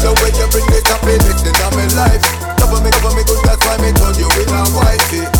The way you bring it happiness in my life. Cover me, cover me good, that's why me told you in a whitey.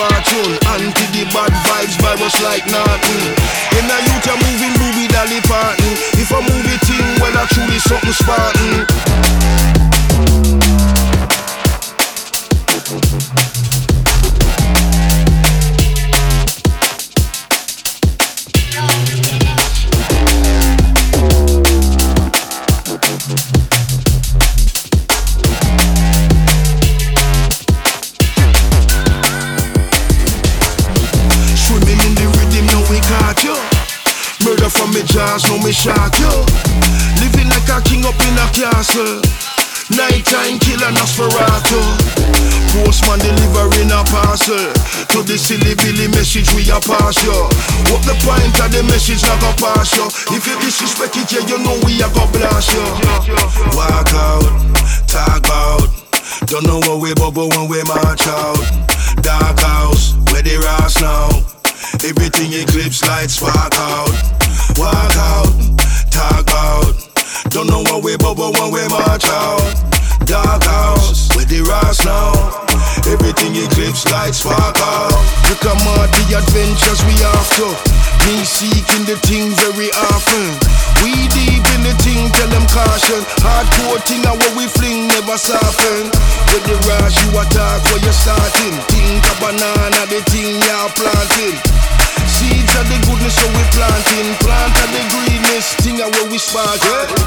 fortune. Anti the bad vibes virus like nothing. In a youth, moving movie Dolly Parton. If I move it in, well, I truly something Spartan. Castle. Nighttime killer Nosferatu. Postman delivering a parcel to the silly billy message we a pass you. What the point of the message not go pass you? If you disrespect it, yeah, you know we a go blast you. Walk out, talk out. Don't know what we bubble when we march out. Dark house, where they rise now. Everything eclipse lights spark out. Walk out, talk out. Don't know what we bubble when we march out. Dark house, with the rocks now. Everything eclipse lights spark out. Look at my the adventures we after. Me seeking the thing very often. We deep in the thing, tell them caution. Hardcore thing and what we fling never soften. With the rush you attack where you're starting. Think a banana, the thing you're planting. Seeds of the goodness so we planting. Plant of the greenness, thing and where we spark.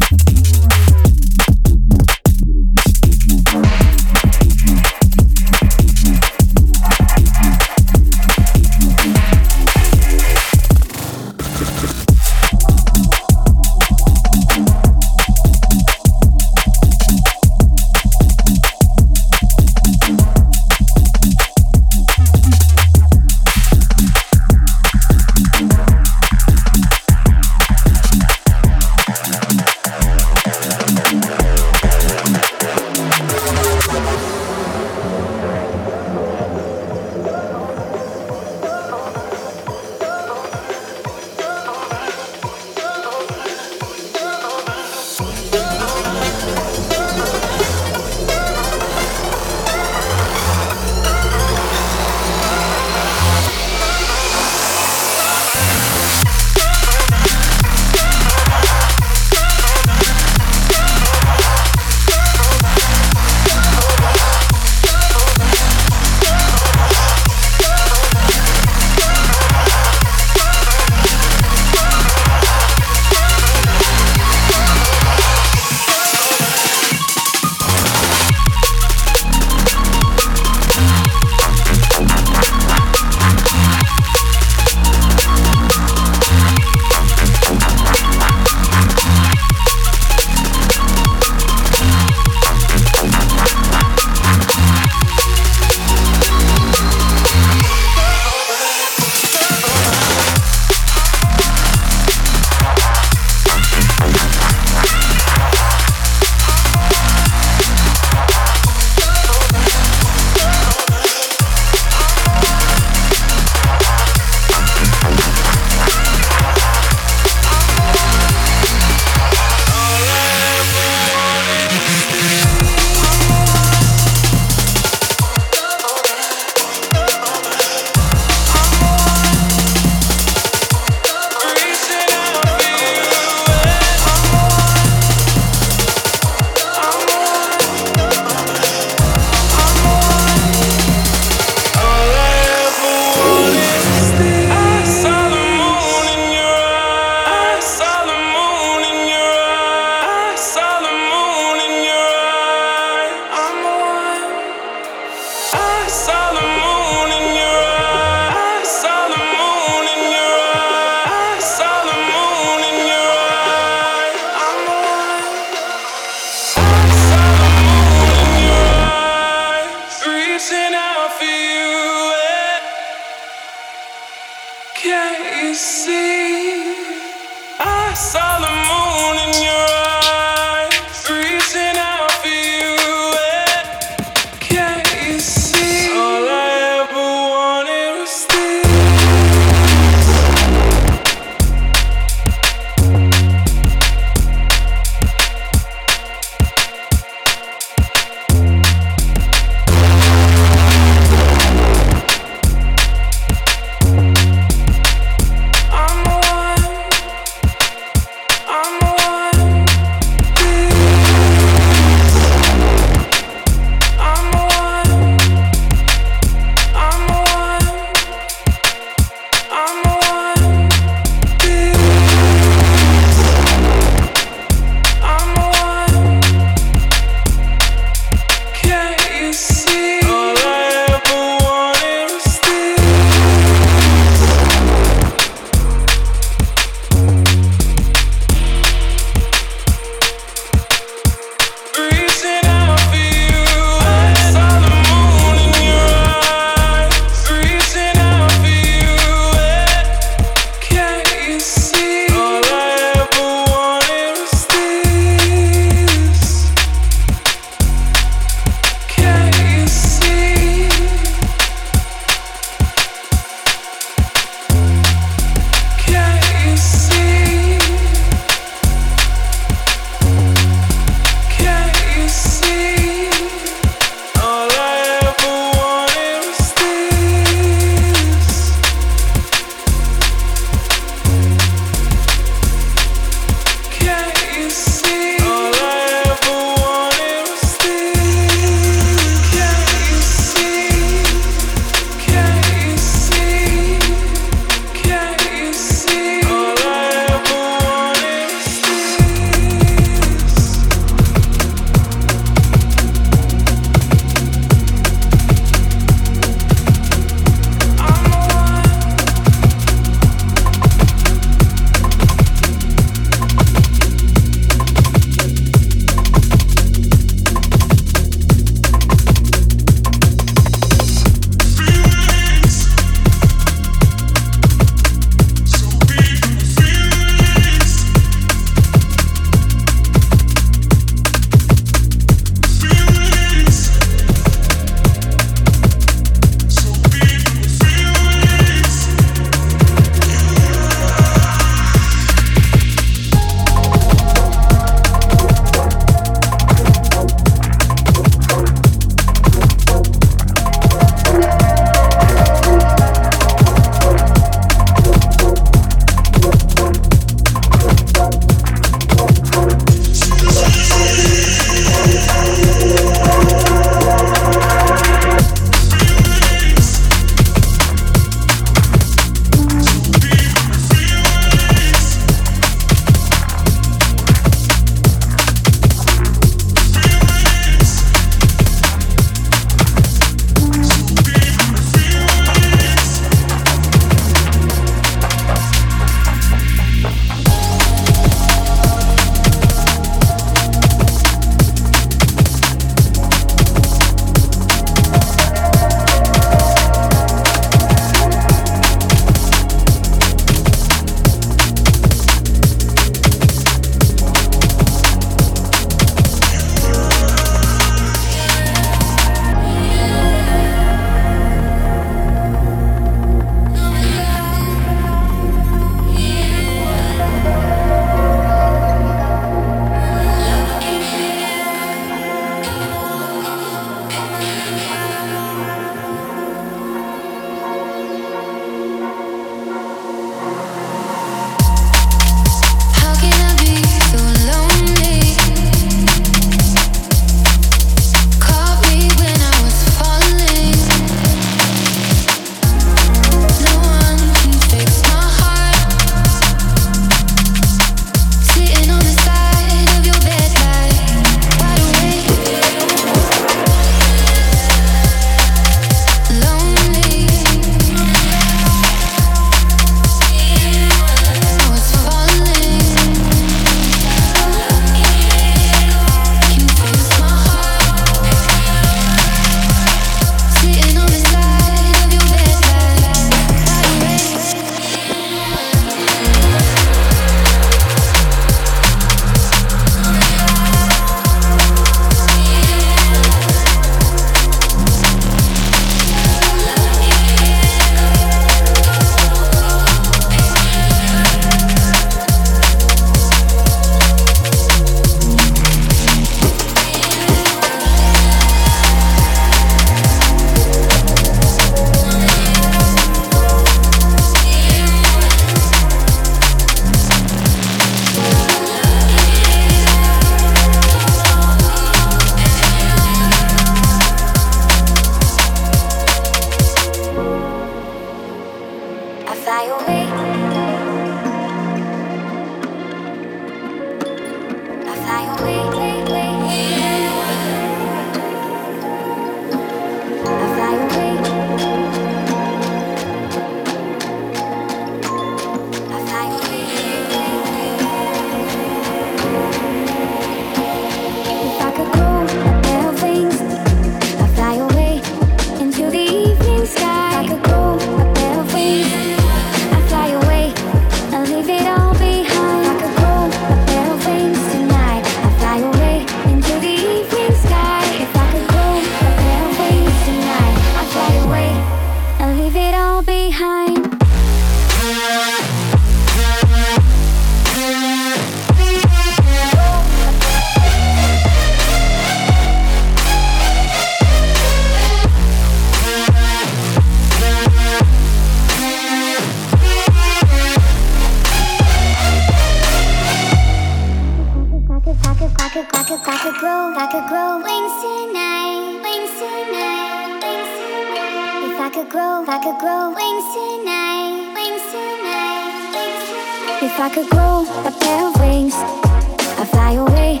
If I could grow a pair of wings, I'd fly away.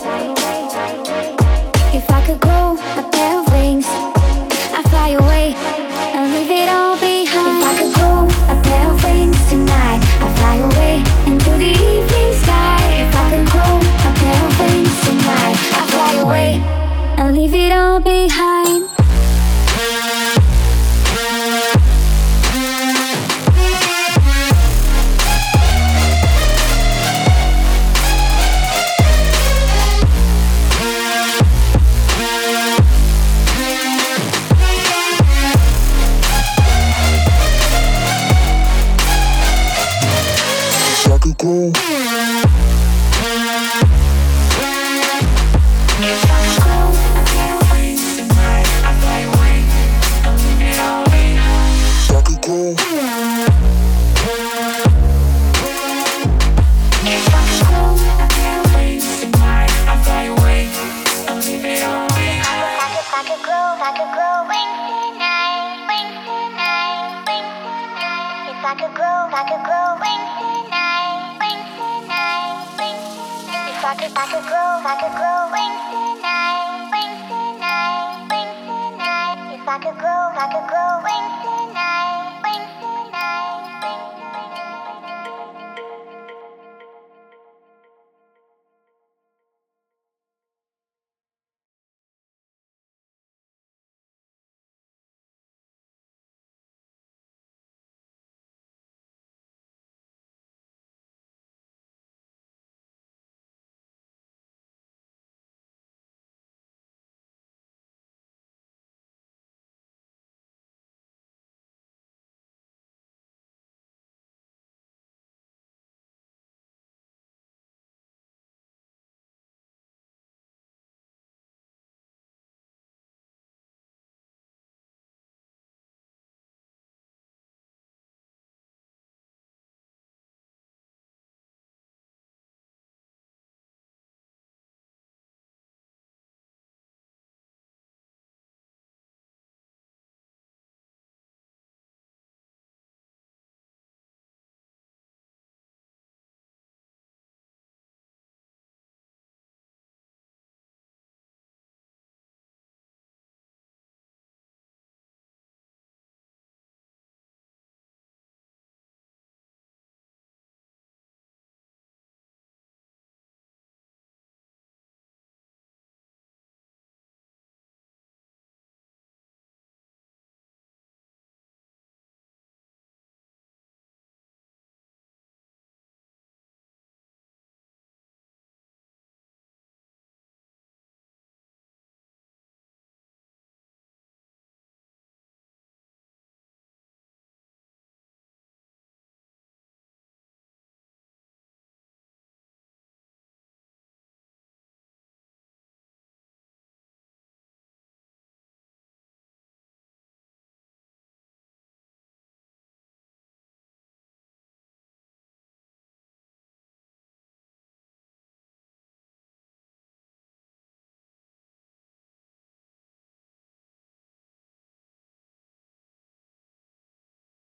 If I could grow a pair of wings, I'd fly away and leave it all behind. If I could grow a pair of wings tonight, I'd fly away into the evening sky. If I could grow a pair of wings tonight, I'd fly away and leave it all behind.